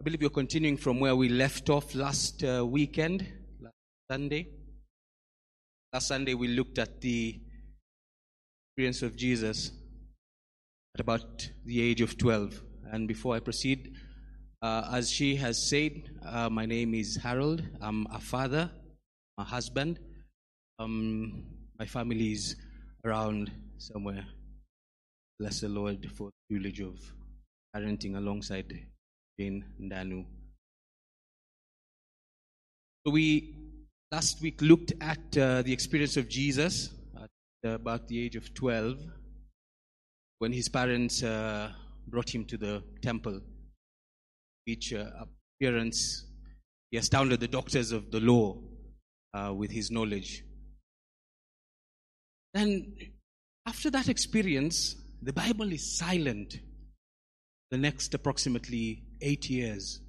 I believe you're continuing from where we left off last uh, weekend, last Sunday. Last Sunday, we looked at the experience of Jesus at about the age of 12. And before I proceed, uh, as she has said, uh, my name is Harold. I'm a father, a husband. Um, my family is around somewhere. Bless the Lord for the privilege of parenting alongside Jane Danu. So we last week looked at uh, the experience of Jesus at about the age of 12 when his parents uh, brought him to the temple, which uh, appearance he astounded the doctors of the law uh, with his knowledge. And after that experience, the Bible is silent the next approximately eight years.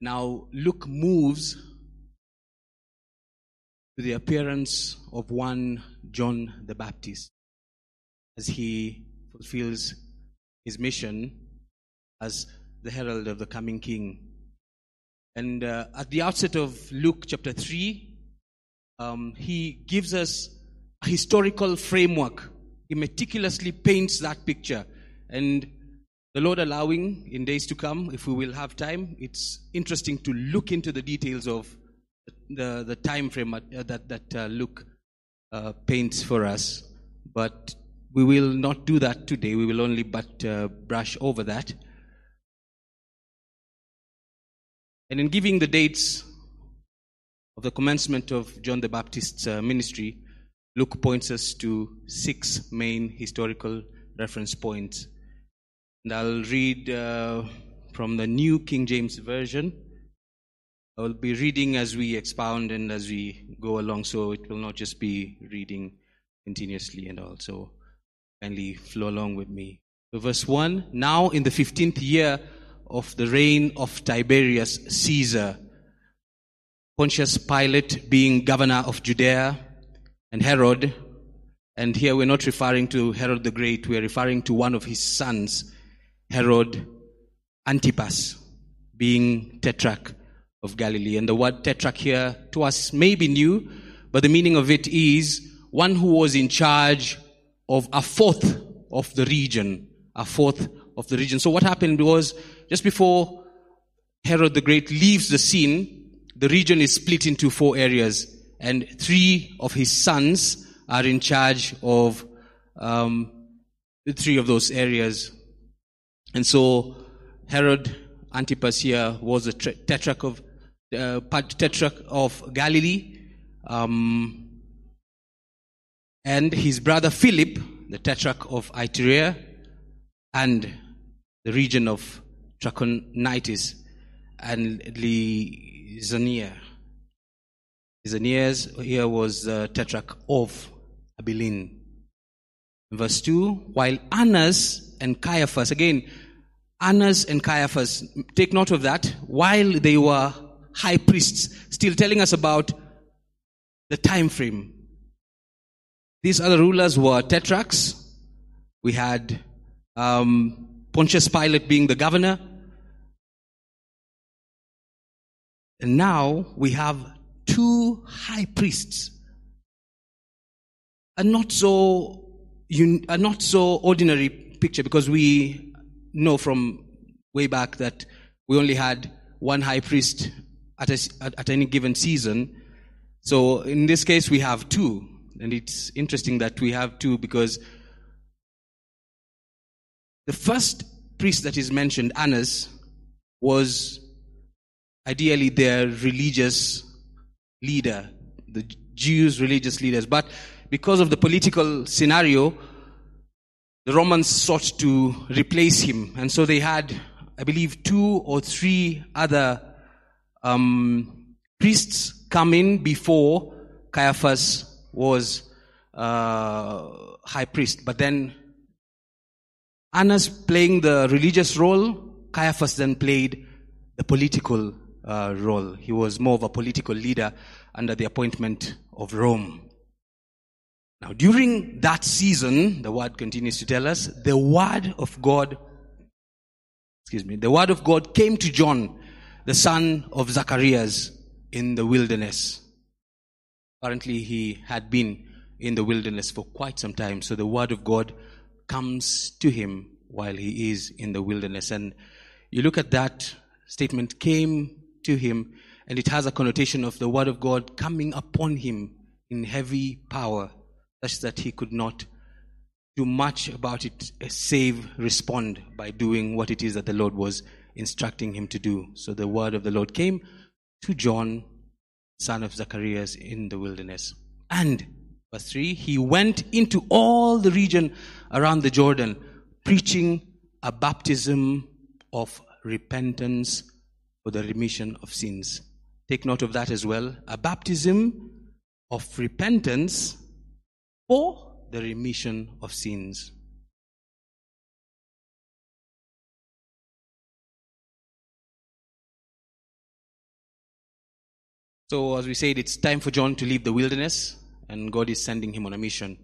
Now, Luke moves to the appearance of one John the Baptist as he fulfills his mission as the herald of the coming king. And uh, at the outset of Luke chapter 3, um, he gives us a historical framework. He meticulously paints that picture. And the Lord allowing, in days to come, if we will have time, it's interesting to look into the details of the, the time frame that, that uh, Luke uh, paints for us. But we will not do that today. We will only but uh, brush over that. And in giving the dates of the commencement of John the Baptist's uh, ministry, Luke points us to six main historical reference points. And I'll read uh, from the New King James Version. I will be reading as we expound and as we go along, so it will not just be reading continuously and all. So kindly flow along with me. So verse 1 Now in the 15th year of the reign of Tiberius Caesar, Pontius Pilate being governor of Judea, and Herod, and here we're not referring to Herod the Great, we're referring to one of his sons, Herod Antipas, being tetrarch of Galilee. And the word tetrarch here to us may be new, but the meaning of it is one who was in charge of a fourth of the region, a fourth of the region. So what happened was just before Herod the Great leaves the scene, the region is split into four areas, and three of his sons are in charge of um, three of those areas. And so Herod Antipas here was the tetrarch of uh, tetrarch of Galilee, um, and his brother Philip, the tetrarch of Iturea, and the region of Trachonitis and Lysania. Lysanias here was the tetrarch of Abilene. Verse 2, while Annas and Caiaphas, again, Annas and Caiaphas, take note of that, while they were high priests, still telling us about the time frame. These other rulers were tetrarchs. We had um, Pontius Pilate being the governor. And now we have two high priests. A not so, a not so ordinary picture because we know from way back that we only had one high priest at, a, at, at any given season. So in this case, we have two. And it's interesting that we have two because the first priest that is mentioned, Annas, was ideally their religious leader, the Jews' religious leaders. But because of the political scenario, the Romans sought to replace him. And so they had, I believe, two or three other um, priests come in before Caiaphas was uh, high priest. But then Annas playing the religious role, Caiaphas then played the political uh, role. He was more of a political leader under the appointment of Rome. Now, during that season, the word continues to tell us, the word of God, excuse me, the word of God came to John, the son of Zacharias, in the wilderness. Apparently, he had been in the wilderness for quite some time, so the word of God comes to him while he is in the wilderness. And you look at that statement, came to him, and it has a connotation of the word of God coming upon him in heavy power such that he could not do much about it eh, save respond by doing what it is that the Lord was instructing him to do. So the word of the Lord came to John, son of Zacharias, in the wilderness. And, verse 3, he went into all the region around the Jordan, preaching a baptism of repentance for the remission of sins. Take note of that as well. A baptism of repentance for the remission of sins. So, as we said, it's time for John to leave the wilderness, and God is sending him on a mission.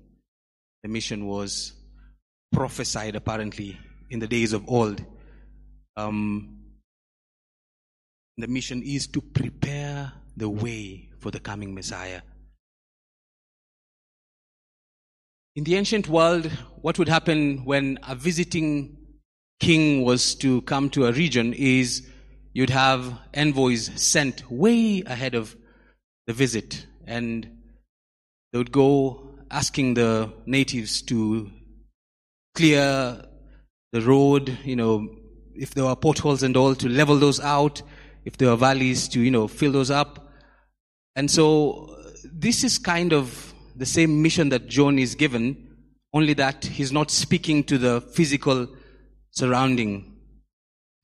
The mission was prophesied apparently in the days of old. Um, the mission is to prepare the way for the coming Messiah. In the ancient world, what would happen when a visiting king was to come to a region is you'd have envoys sent way ahead of the visit and they would go asking the natives to clear the road, you know, if there were potholes and all, to level those out, if there are valleys, to, you know, fill those up. And so this is kind of the same mission that John is given, only that he's not speaking to the physical surrounding.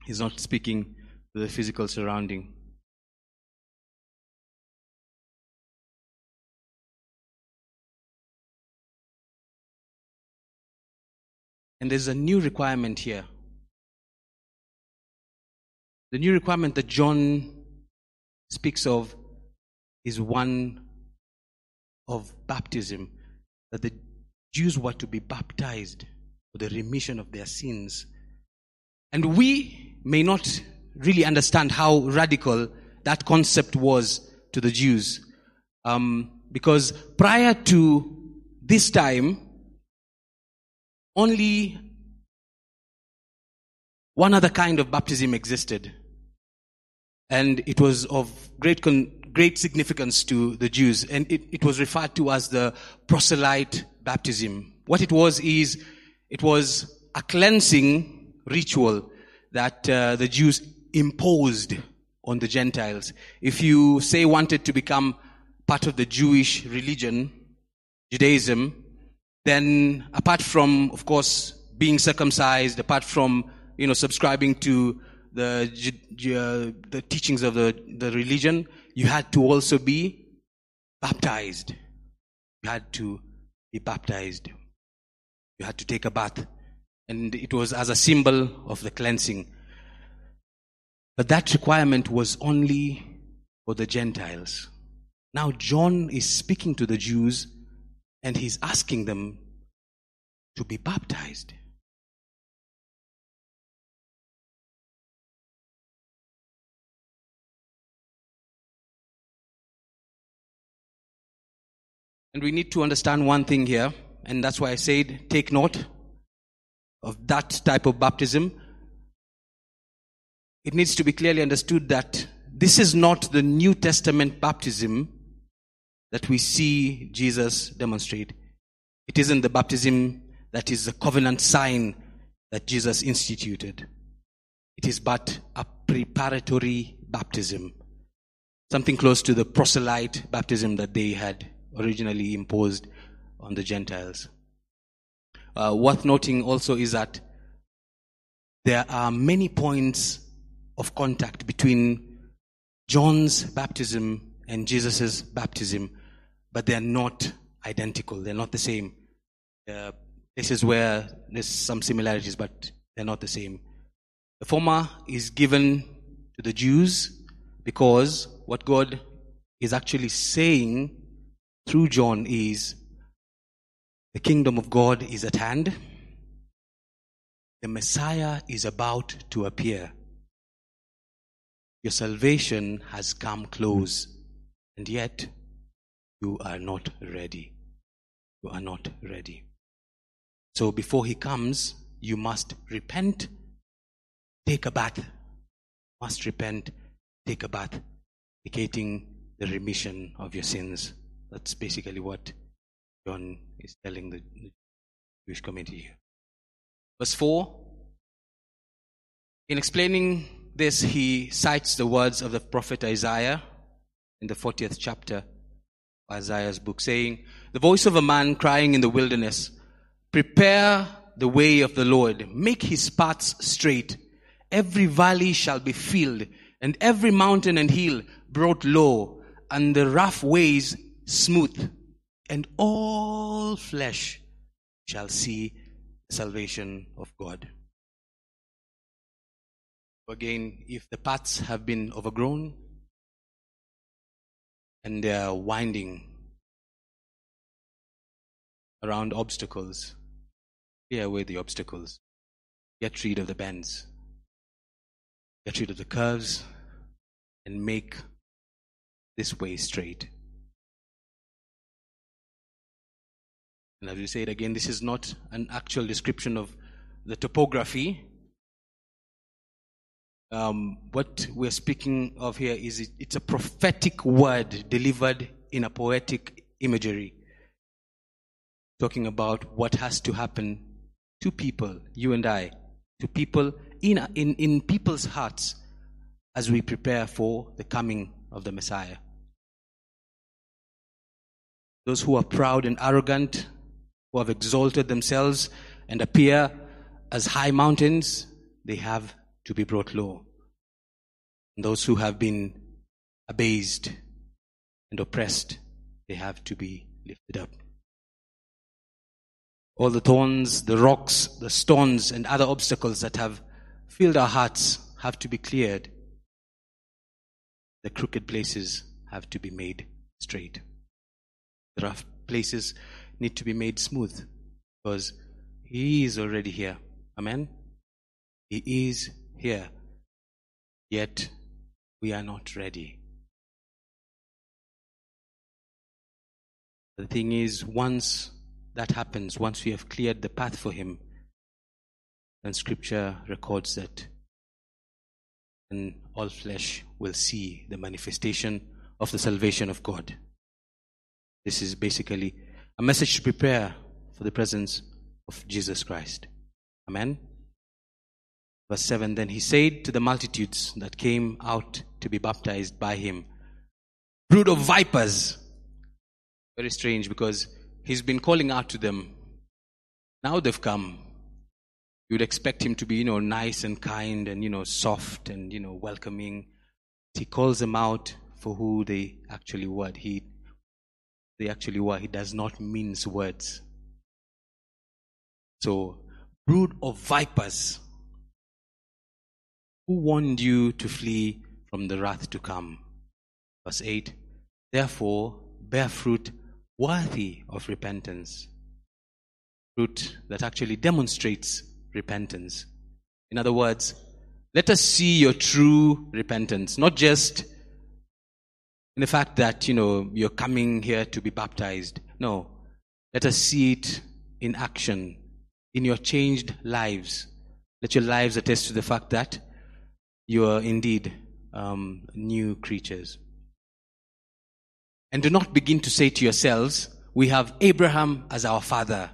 He's not speaking to the physical surrounding. And there's a new requirement here. The new requirement that John speaks of is one of baptism, that the Jews were to be baptized for the remission of their sins. And we may not really understand how radical that concept was to the Jews. Um, because prior to this time, only one other kind of baptism existed. And it was of great, con- great significance to the Jews. And it, it was referred to as the proselyte baptism. What it was is, it was a cleansing ritual that uh, the Jews imposed on the Gentiles. If you say wanted to become part of the Jewish religion, Judaism, then apart from, of course, being circumcised, apart from, you know, subscribing to the, uh, the teachings of the, the religion, you had to also be baptized. You had to be baptized. You had to take a bath. And it was as a symbol of the cleansing. But that requirement was only for the Gentiles. Now John is speaking to the Jews and he's asking them to be baptized. And we need to understand one thing here, and that's why I said take note of that type of baptism. It needs to be clearly understood that this is not the New Testament baptism that we see Jesus demonstrate. It isn't the baptism that is the covenant sign that Jesus instituted. It is but a preparatory baptism, something close to the proselyte baptism that they had originally imposed on the Gentiles. Uh, worth noting also is that there are many points of contact between John's baptism and Jesus' baptism but they're not identical. They're not the same. Uh, places where there's some similarities, but they're not the same. The former is given to the Jews because what God is actually saying through John is The kingdom of God is at hand. The Messiah is about to appear. Your salvation has come close, and yet you are not ready. You are not ready. So before he comes, you must repent, take a bath. Must repent, take a bath, indicating the remission of your sins. That's basically what John is telling the Jewish community here. Verse 4 In explaining this, he cites the words of the prophet Isaiah in the 40th chapter of Isaiah's book, saying, The voice of a man crying in the wilderness, Prepare the way of the Lord, make his paths straight. Every valley shall be filled, and every mountain and hill brought low, and the rough ways smooth, and all flesh shall see salvation of God. Again, if the paths have been overgrown and they are winding around obstacles, clear away the obstacles, get rid of the bends, get rid of the curves, and make this way straight. And as we say it again, this is not an actual description of the topography. Um, what we're speaking of here is it, it's a prophetic word delivered in a poetic imagery, talking about what has to happen to people, you and I, to people in, in, in people's hearts as we prepare for the coming of the Messiah. Those who are proud and arrogant, who have exalted themselves and appear as high mountains, they have to be brought low. And those who have been abased and oppressed, they have to be lifted up. All the thorns, the rocks, the stones, and other obstacles that have filled our hearts have to be cleared. The crooked places have to be made straight. The rough places need to be made smooth because He is already here. Amen? He is here. Yet we are not ready. The thing is, once that happens, once we have cleared the path for Him, then Scripture records that and all flesh will see the manifestation of the salvation of God. This is basically a message to prepare for the presence of Jesus Christ. Amen. Verse 7 Then he said to the multitudes that came out to be baptized by him, Brood of vipers. Very strange because he's been calling out to them. Now they've come. You'd expect him to be, you know, nice and kind and, you know, soft and, you know, welcoming. He calls them out for who they actually were. He they actually were. He does not mince words. So, brood of vipers, who warned you to flee from the wrath to come? Verse 8 Therefore, bear fruit worthy of repentance. Fruit that actually demonstrates repentance. In other words, let us see your true repentance, not just in the fact that, you know, you're coming here to be baptized. No. Let us see it in action, in your changed lives. Let your lives attest to the fact that you are indeed um, new creatures. And do not begin to say to yourselves, we have Abraham as our father.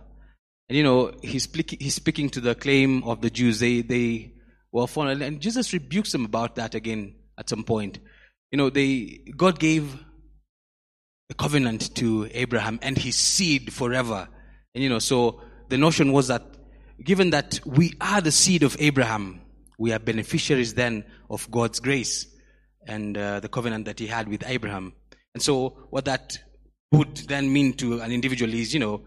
And you know, he's, he's speaking to the claim of the Jews. They, they were fallen. And Jesus rebukes them about that again at some point. You know, they, God gave a covenant to Abraham and his seed forever. And you know, so the notion was that given that we are the seed of Abraham, we are beneficiaries then of God's grace and uh, the covenant that he had with Abraham. And so what that would then mean to an individual is, you know,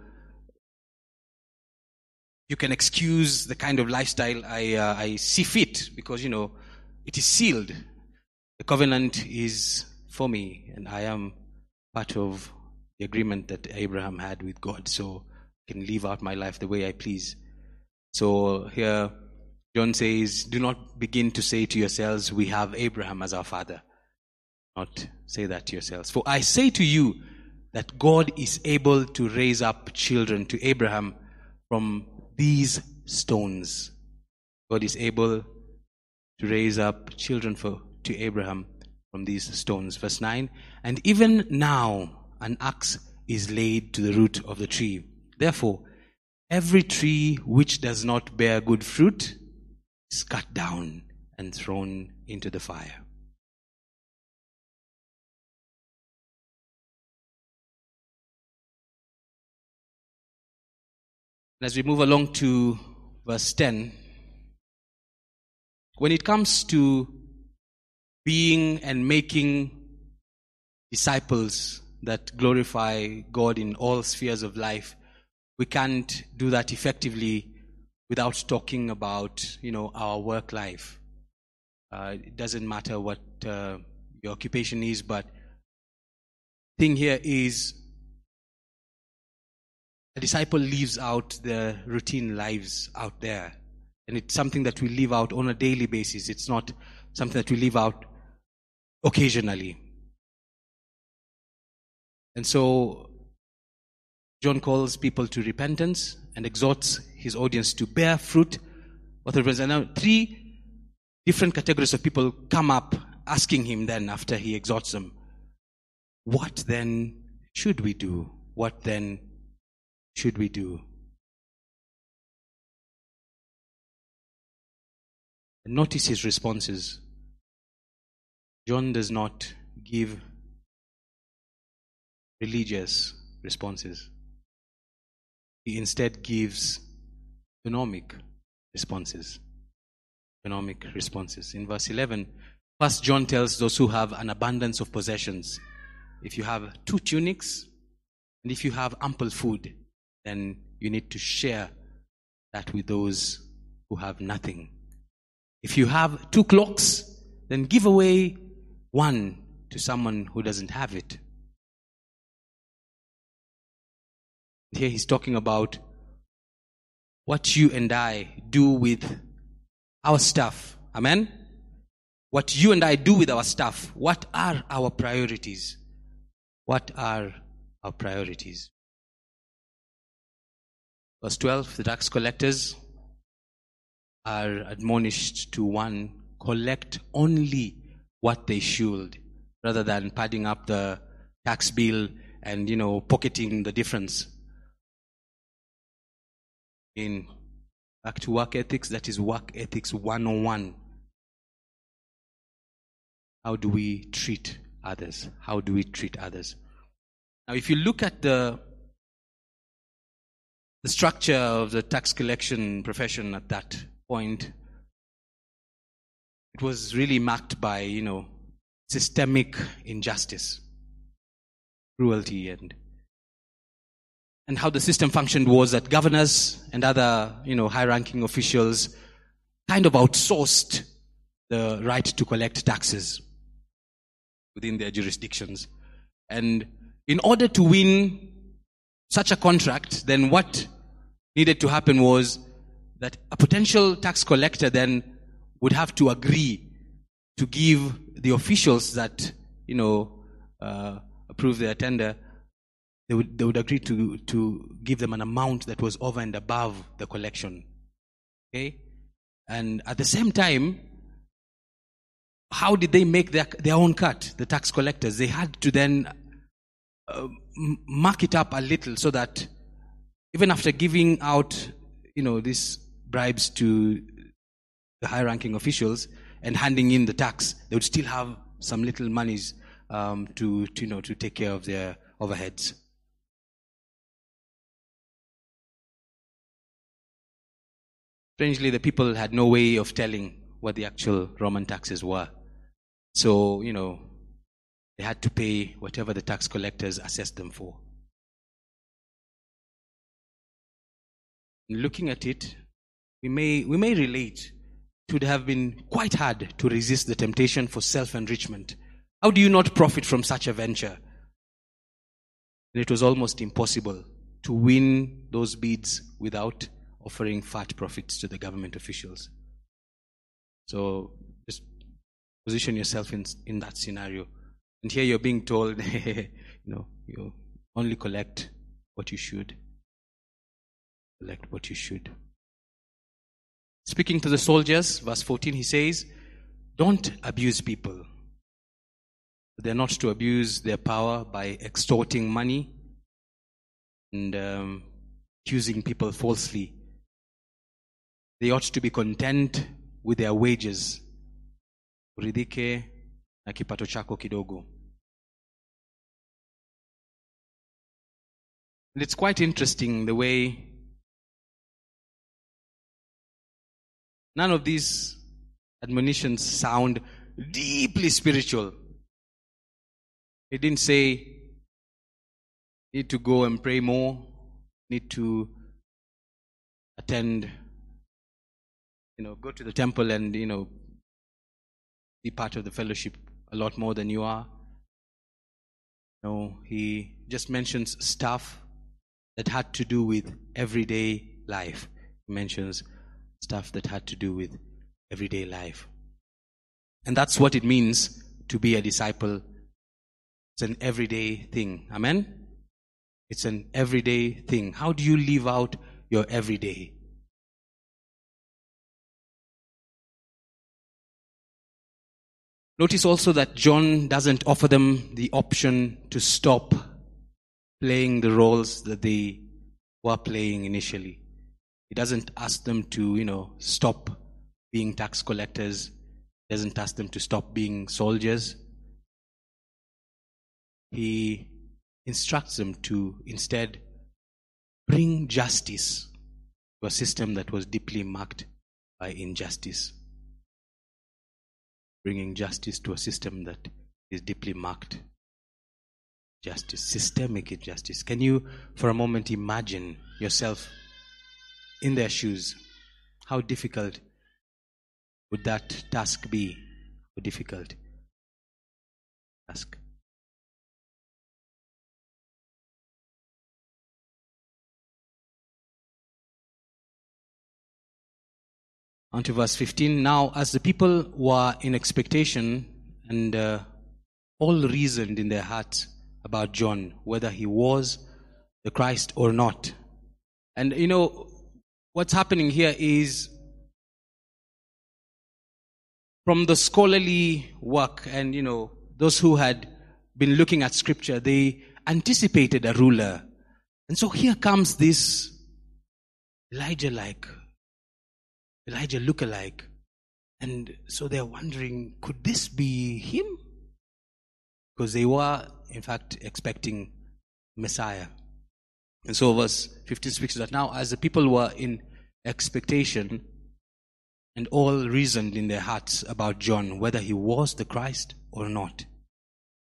you can excuse the kind of lifestyle I, uh, I see fit because, you know, it is sealed the covenant is for me, and I am part of the agreement that Abraham had with God. So I can live out my life the way I please. So here, John says, Do not begin to say to yourselves, We have Abraham as our father. Not say that to yourselves. For I say to you that God is able to raise up children to Abraham from these stones. God is able to raise up children for, to Abraham from these stones. Verse 9 And even now an axe is laid to the root of the tree. Therefore, every tree which does not bear good fruit is cut down and thrown into the fire. As we move along to verse 10, when it comes to being and making disciples that glorify God in all spheres of life, we can't do that effectively without talking about, you know, our work life. Uh, it doesn't matter what uh, your occupation is, but thing here is a disciple lives out their routine lives out there. And it's something that we live out on a daily basis. It's not something that we live out occasionally. And so John calls people to repentance and exhorts his audience to bear fruit. What and now three different categories of people come up asking him then after he exhorts them, What then should we do? What then should we do? Notice his responses. John does not give religious responses. He instead gives economic responses. Economic responses. In verse 11, First John tells those who have an abundance of possessions, if you have two tunics and if you have ample food, then you need to share that with those who have nothing. If you have two clocks, then give away one to someone who doesn't have it. Here he's talking about what you and I do with our stuff. Amen? What you and I do with our stuff. What are our priorities? What are our priorities? Verse 12 the tax collectors are admonished to one, collect only what they should, rather than padding up the tax bill and, you know, pocketing the difference. In back to work ethics, that is work ethics 101. How do we treat others? How do we treat others? Now, if you look at the the structure of the tax collection profession at that point, it was really marked by, you know, systemic injustice, cruelty, and and how the system functioned was that governors and other, you know, high-ranking officials kind of outsourced the right to collect taxes within their jurisdictions. And in order to win such a contract, then what needed to happen was that a potential tax collector then would have to agree to give the officials that, you know, uh, approve their tender, they would, they would agree to, to give them an amount that was over and above the collection. Okay? And at the same time, how did they make their, their own cut, the tax collectors? They had to then uh, mark it up a little so that even after giving out, you know, these bribes to the high ranking officials and handing in the tax, they would still have some little monies um, to, to, you know, to take care of their overheads. Strangely, the people had no way of telling what the actual Roman taxes were. So, you know, they had to pay whatever the tax collectors assessed them for. Looking at it, we may, we may relate. It would have been quite hard to resist the temptation for self enrichment. How do you not profit from such a venture? And it was almost impossible to win those bids without offering fat profits to the government officials. So just position yourself in, in that scenario. And here you're being told, you know, you only collect what you should. Collect what you should. Speaking to the soldiers, verse 14, he says, Don't abuse people. They're not to abuse their power by extorting money and um, accusing people falsely. They ought to be content with their wages. Na kipato chako kidogo. And it's quite interesting the way none of these admonitions sound deeply spiritual. He didn't say, need to go and pray more, need to attend, you know, go to the temple and, you know, be part of the fellowship a lot more than you are. No, he just mentions stuff that had to do with everyday life. He mentions stuff that had to do with everyday life. And that's what it means to be a disciple. It's an everyday thing. Amen? It's an everyday thing. How do you live out your everyday? Notice also that John doesn't offer them the option to stop playing the roles that they were playing initially. He doesn't ask them to, you know, stop being tax collectors. He doesn't ask them to stop being soldiers. He instructs them to instead bring justice to a system that was deeply marked by injustice. Bringing justice to a system that is deeply marked justice, systemic injustice. Can you, for a moment, imagine yourself in their shoes? How difficult would that task be? How difficult task? On to verse 15. Now, as the people were in expectation and uh, all reasoned in their hearts about John, whether he was the Christ or not. And you know, what's happening here is from the scholarly work and you know, those who had been looking at scripture, they anticipated a ruler. And so here comes this Elijah like, Elijah look-alike. And so they're wondering, could this be him? Because they were in fact, expecting Messiah. And so verse 15 speaks that now, as the people were in expectation and all reasoned in their hearts about John, whether he was the Christ or not,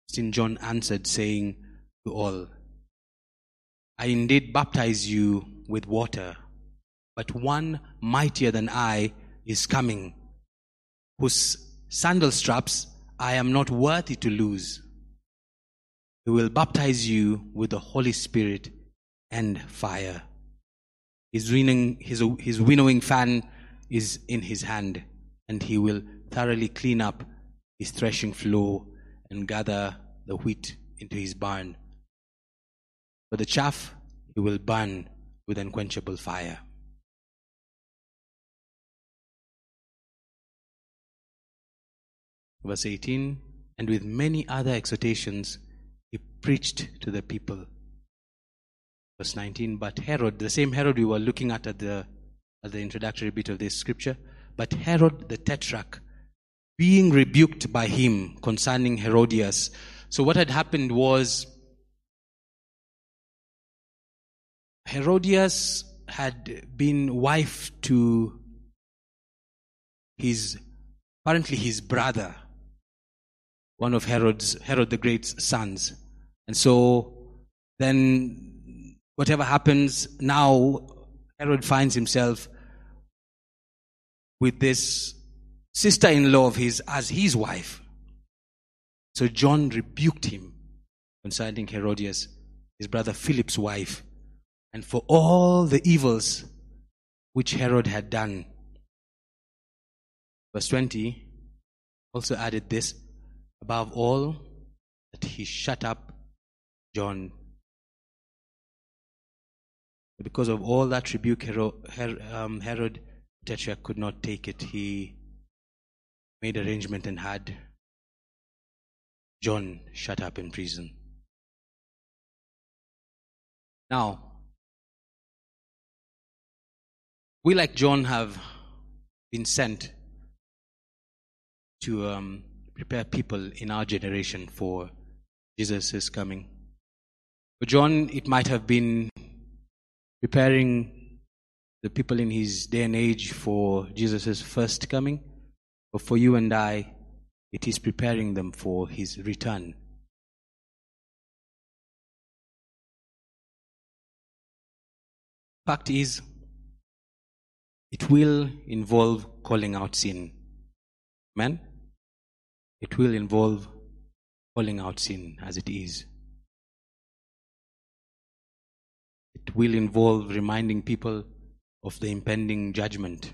St. John answered, saying to all, I indeed baptize you with water, but one mightier than I is coming, whose sandal straps I am not worthy to lose. He will baptize you with the Holy Spirit and fire. His, winning, his, his winnowing fan is in his hand, and he will thoroughly clean up his threshing floor and gather the wheat into his barn. But the chaff he will burn with unquenchable fire. Verse 18 And with many other exhortations, he preached to the people. Verse 19, but Herod, the same Herod we were looking at at the, at the introductory bit of this scripture, but Herod the Tetrarch, being rebuked by him concerning Herodias. So what had happened was Herodias had been wife to his, apparently his brother, one of Herod's, Herod the Great's sons. And so then whatever happens now, Herod finds himself with this sister in law of his as his wife. So John rebuked him concerning Herodias, his brother Philip's wife. and for all the evils which Herod had done. Verse 20 also added this above all, that he shut up John. Because of all that rebuke, Herod, um, Herod Tetrarch could not take it. He made arrangement and had John shut up in prison. Now, we, like John, have been sent to um, prepare people in our generation for Jesus' coming. For John, it might have been preparing the people in his day and age for Jesus' first coming, but for you and I, it is preparing them for his return. Fact is, it will involve calling out sin. Amen? It will involve calling out sin as it is. It will involve reminding people of the impending judgment,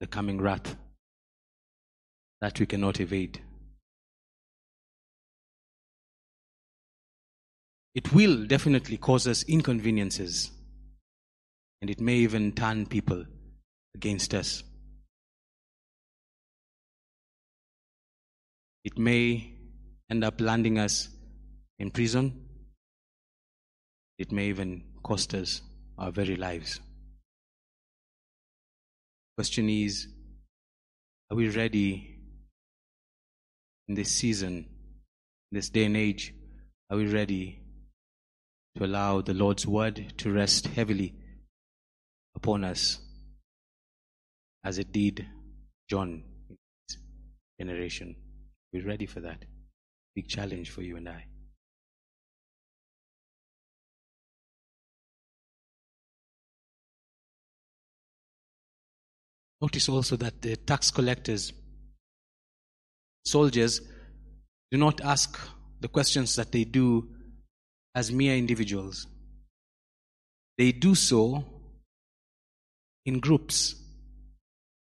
the coming wrath that we cannot evade. It will definitely cause us inconveniences, and it may even turn people against us. It may end up landing us in prison. It may even cost us our very lives. Question is, are we ready in this season, this day and age? Are we ready to allow the Lord's word to rest heavily upon us as it did John in his generation? Are we ready for that? Big challenge for you and I. Notice also that the tax collectors, soldiers, do not ask the questions that they do as mere individuals. They do so in groups.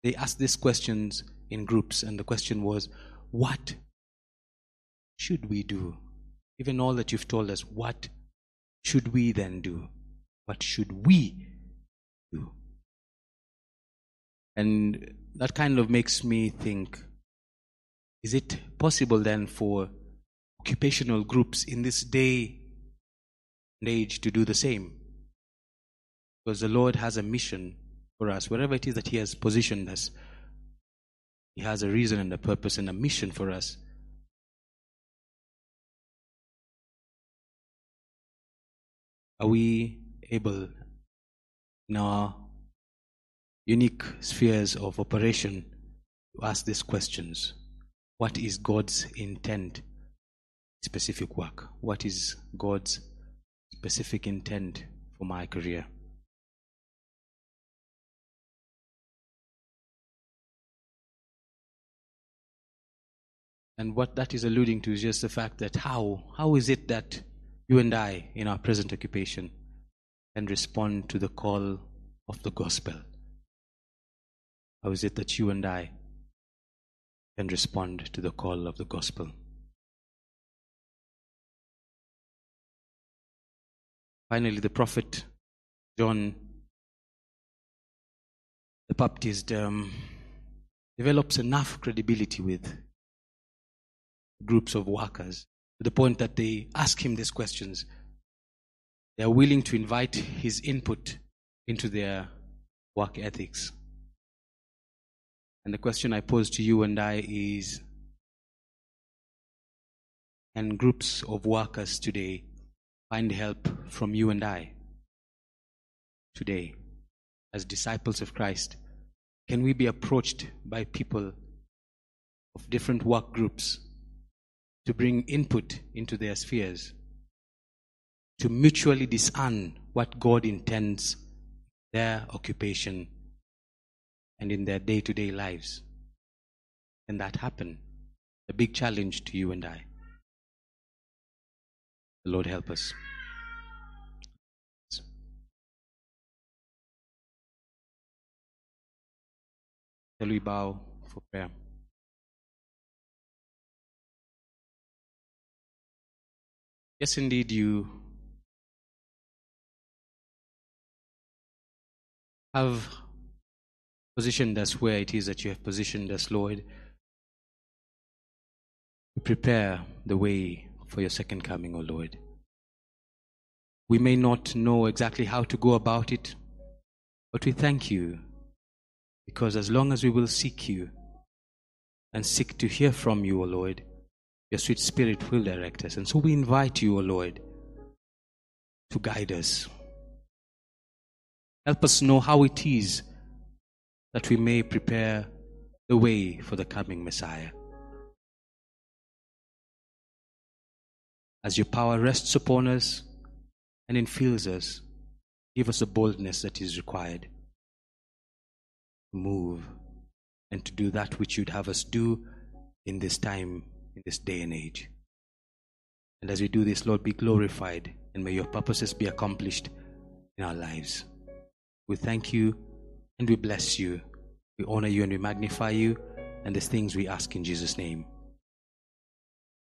They ask these questions in groups, and the question was, What should we do? Even all that you've told us, what should we then do? What should we do? And that kind of makes me think is it possible then for occupational groups in this day and age to do the same? Because the Lord has a mission for us, wherever it is that He has positioned us, He has a reason and a purpose and a mission for us. Are we able in our unique spheres of operation to ask these questions. What is God's intent? Specific work. What is God's specific intent for my career? And what that is alluding to is just the fact that how, how is it that you and I, in our present occupation, can respond to the call of the gospel? How is it that you and I can respond to the call of the gospel? Finally, the prophet John the Baptist um, develops enough credibility with groups of workers to the point that they ask him these questions. They are willing to invite his input into their work ethics. And the question I pose to you and I is Can groups of workers today find help from you and I? Today, as disciples of Christ, can we be approached by people of different work groups to bring input into their spheres, to mutually discern what God intends their occupation and in their day to day lives. Can that happen? A big challenge to you and I. The Lord help us. Shall we bow for prayer? Yes, indeed, you have positioned us where it is that you have positioned us, Lord. We Prepare the way for your second coming, O Lord. We may not know exactly how to go about it, but we thank you because as long as we will seek you and seek to hear from you, O Lord, your sweet spirit will direct us. And so we invite you, O Lord, to guide us. Help us know how it is that we may prepare the way for the coming Messiah. As your power rests upon us and infills us, give us the boldness that is required to move and to do that which you'd have us do in this time, in this day and age. And as we do this, Lord, be glorified and may your purposes be accomplished in our lives. We thank you and we bless you. We honor you and we magnify you. And these things we ask in Jesus' name.